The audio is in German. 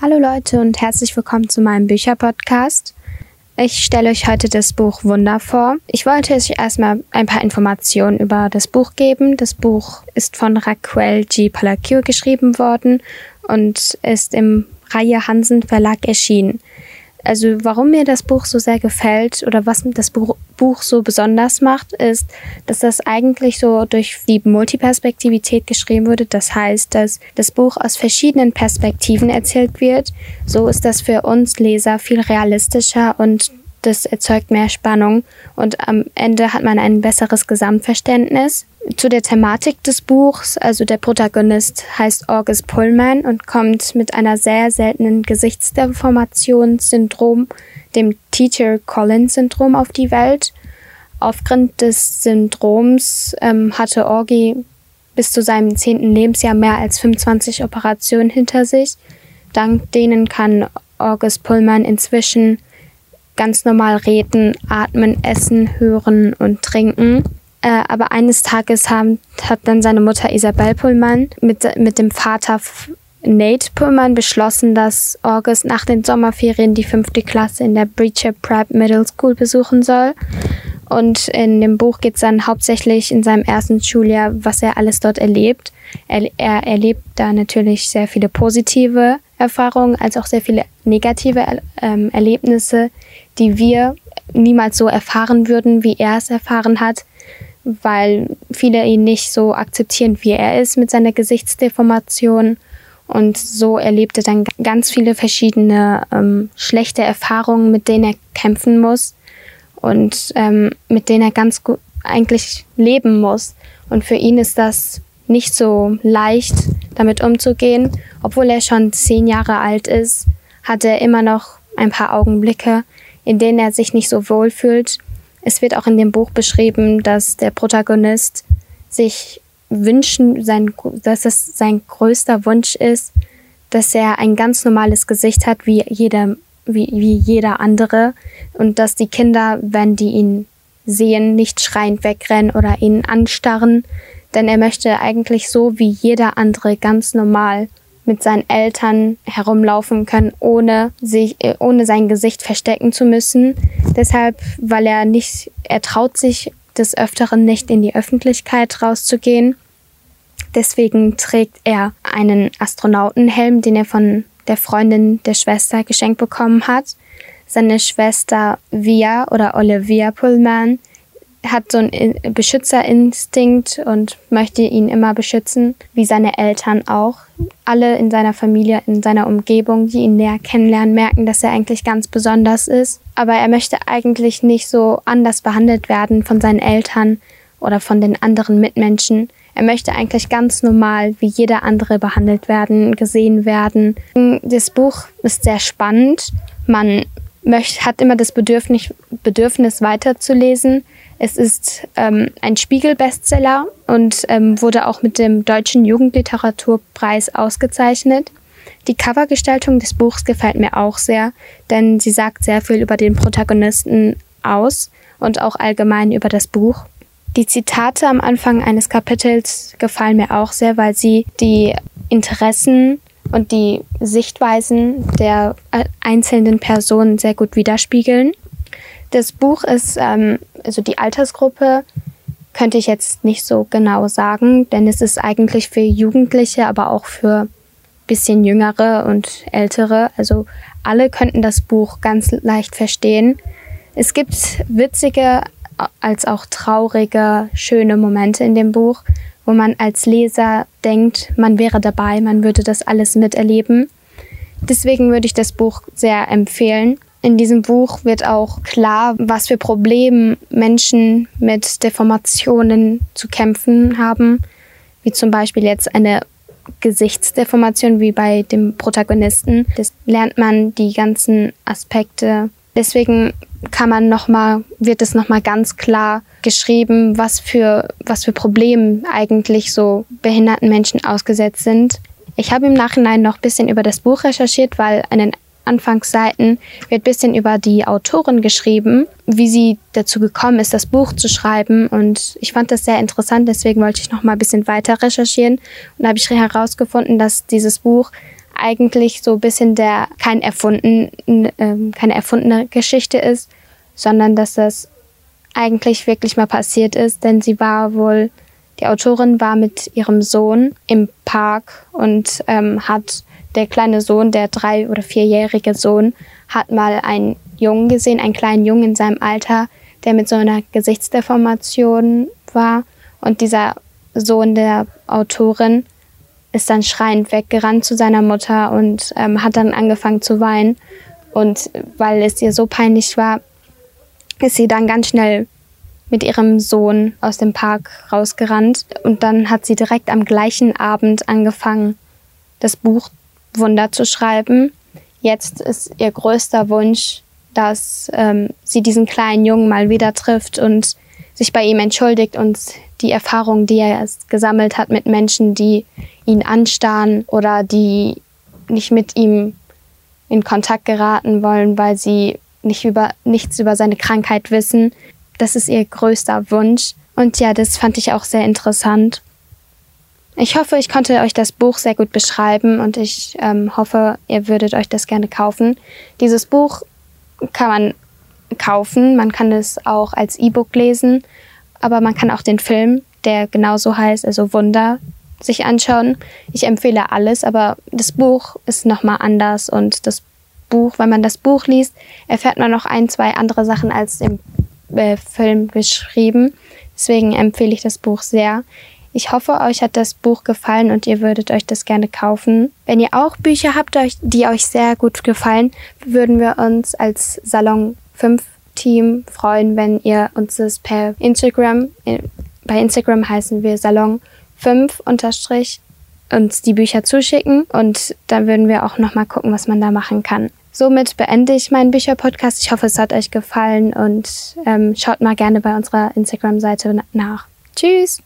Hallo Leute und herzlich willkommen zu meinem Bücherpodcast. Ich stelle euch heute das Buch Wunder vor. Ich wollte euch erstmal ein paar Informationen über das Buch geben. Das Buch ist von Raquel G. Palacchio geschrieben worden und ist im Reihe Hansen Verlag erschienen. Also warum mir das Buch so sehr gefällt oder was das Buch so besonders macht, ist, dass das eigentlich so durch die Multiperspektivität geschrieben wurde. Das heißt, dass das Buch aus verschiedenen Perspektiven erzählt wird. So ist das für uns Leser viel realistischer und das erzeugt mehr Spannung und am Ende hat man ein besseres Gesamtverständnis. Zu der Thematik des Buchs, also der Protagonist heißt August Pullman und kommt mit einer sehr seltenen Gesichtsdeformationssyndrom, dem Teacher Collins Syndrom, auf die Welt. Aufgrund des Syndroms ähm, hatte Augie bis zu seinem zehnten Lebensjahr mehr als 25 Operationen hinter sich. Dank denen kann August Pullman inzwischen ganz normal reden, atmen, essen, hören und trinken. Äh, aber eines Tages haben, hat dann seine Mutter Isabel Pullman mit, mit dem Vater Nate Pullman beschlossen, dass August nach den Sommerferien die fünfte Klasse in der Breacher Prep Middle School besuchen soll. Und in dem Buch geht es dann hauptsächlich in seinem ersten Schuljahr, was er alles dort erlebt. Er, er erlebt da natürlich sehr viele positive Erfahrungen, als auch sehr viele negative ähm, Erlebnisse, die wir niemals so erfahren würden, wie er es erfahren hat, weil viele ihn nicht so akzeptieren, wie er ist mit seiner Gesichtsdeformation. Und so erlebt er dann ganz viele verschiedene ähm, schlechte Erfahrungen, mit denen er kämpfen muss und ähm, mit denen er ganz gut eigentlich leben muss. Und für ihn ist das nicht so leicht, damit umzugehen. Obwohl er schon zehn Jahre alt ist, hat er immer noch ein paar Augenblicke, in denen er sich nicht so wohl fühlt. Es wird auch in dem Buch beschrieben, dass der Protagonist sich wünschen, sein, dass es sein größter Wunsch ist, dass er ein ganz normales Gesicht hat wie jeder, wie, wie jeder andere und dass die Kinder, wenn die ihn sehen, nicht schreiend wegrennen oder ihn anstarren, denn er möchte eigentlich so wie jeder andere ganz normal mit seinen Eltern herumlaufen können, ohne sich, äh, ohne sein Gesicht verstecken zu müssen. Deshalb, weil er nicht, er traut sich des Öfteren nicht in die Öffentlichkeit rauszugehen. Deswegen trägt er einen Astronautenhelm, den er von der Freundin der Schwester geschenkt bekommen hat. Seine Schwester Via oder Olivia Pullman hat so einen Beschützerinstinkt und möchte ihn immer beschützen, wie seine Eltern auch. Alle in seiner Familie, in seiner Umgebung, die ihn näher kennenlernen, merken, dass er eigentlich ganz besonders ist. Aber er möchte eigentlich nicht so anders behandelt werden von seinen Eltern oder von den anderen Mitmenschen. Er möchte eigentlich ganz normal wie jeder andere behandelt werden, gesehen werden. Das Buch ist sehr spannend. Man möchte, hat immer das Bedürfnis, Bedürfnis weiterzulesen. Es ist ähm, ein Spiegel-Bestseller und ähm, wurde auch mit dem Deutschen Jugendliteraturpreis ausgezeichnet. Die Covergestaltung des Buchs gefällt mir auch sehr, denn sie sagt sehr viel über den Protagonisten aus und auch allgemein über das Buch. Die Zitate am Anfang eines Kapitels gefallen mir auch sehr, weil sie die Interessen und die Sichtweisen der äh, einzelnen Personen sehr gut widerspiegeln. Das Buch ist, ähm, also die Altersgruppe könnte ich jetzt nicht so genau sagen, denn es ist eigentlich für Jugendliche, aber auch für bisschen jüngere und ältere. Also alle könnten das Buch ganz leicht verstehen. Es gibt witzige als auch traurige, schöne Momente in dem Buch, wo man als Leser denkt, man wäre dabei, man würde das alles miterleben. Deswegen würde ich das Buch sehr empfehlen. In diesem Buch wird auch klar, was für Probleme Menschen mit Deformationen zu kämpfen haben, wie zum Beispiel jetzt eine Gesichtsdeformation wie bei dem Protagonisten. Das lernt man die ganzen Aspekte. Deswegen kann man noch mal wird es noch mal ganz klar geschrieben, was für was für Probleme eigentlich so behinderten Menschen ausgesetzt sind. Ich habe im Nachhinein noch ein bisschen über das Buch recherchiert, weil an den Anfangsseiten wird ein bisschen über die Autorin geschrieben, wie sie dazu gekommen ist, das Buch zu schreiben. Und ich fand das sehr interessant, deswegen wollte ich noch mal ein bisschen weiter recherchieren. Und da habe ich herausgefunden, dass dieses Buch eigentlich so ein bisschen der kein erfunden, äh, keine erfundene Geschichte ist, sondern dass das eigentlich wirklich mal passiert ist, denn sie war wohl, die Autorin war mit ihrem Sohn im Park und ähm, hat der kleine Sohn, der drei- oder vierjährige Sohn, hat mal einen Jungen gesehen, einen kleinen Jungen in seinem Alter, der mit so einer Gesichtsdeformation war. Und dieser Sohn der Autorin ist dann schreiend weggerannt zu seiner Mutter und ähm, hat dann angefangen zu weinen. Und weil es ihr so peinlich war, ist sie dann ganz schnell mit ihrem Sohn aus dem Park rausgerannt. Und dann hat sie direkt am gleichen Abend angefangen, das Buch Wunder zu schreiben. Jetzt ist ihr größter Wunsch, dass ähm, sie diesen kleinen Jungen mal wieder trifft und sich bei ihm entschuldigt und die Erfahrung, die er gesammelt hat mit Menschen, die ihn anstarren oder die nicht mit ihm in Kontakt geraten wollen, weil sie nicht über, nichts über seine Krankheit wissen. Das ist ihr größter Wunsch. Und ja, das fand ich auch sehr interessant. Ich hoffe, ich konnte euch das Buch sehr gut beschreiben und ich ähm, hoffe, ihr würdet euch das gerne kaufen. Dieses Buch kann man kaufen, man kann es auch als E-Book lesen, aber man kann auch den Film, der genauso heißt, also Wunder, sich anschauen. Ich empfehle alles, aber das Buch ist nochmal anders und das Buch, wenn man das Buch liest, erfährt man noch ein, zwei andere Sachen als im äh, Film geschrieben. Deswegen empfehle ich das Buch sehr. Ich hoffe, euch hat das Buch gefallen und ihr würdet euch das gerne kaufen. Wenn ihr auch Bücher habt, die euch sehr gut gefallen, würden wir uns als Salon 5 Team freuen, wenn ihr uns das per Instagram, äh, bei Instagram heißen wir Salon 5 unterstrich uns die Bücher zuschicken und dann würden wir auch nochmal gucken, was man da machen kann. Somit beende ich meinen Bücherpodcast. Ich hoffe, es hat euch gefallen und ähm, schaut mal gerne bei unserer Instagram-Seite nach. Tschüss!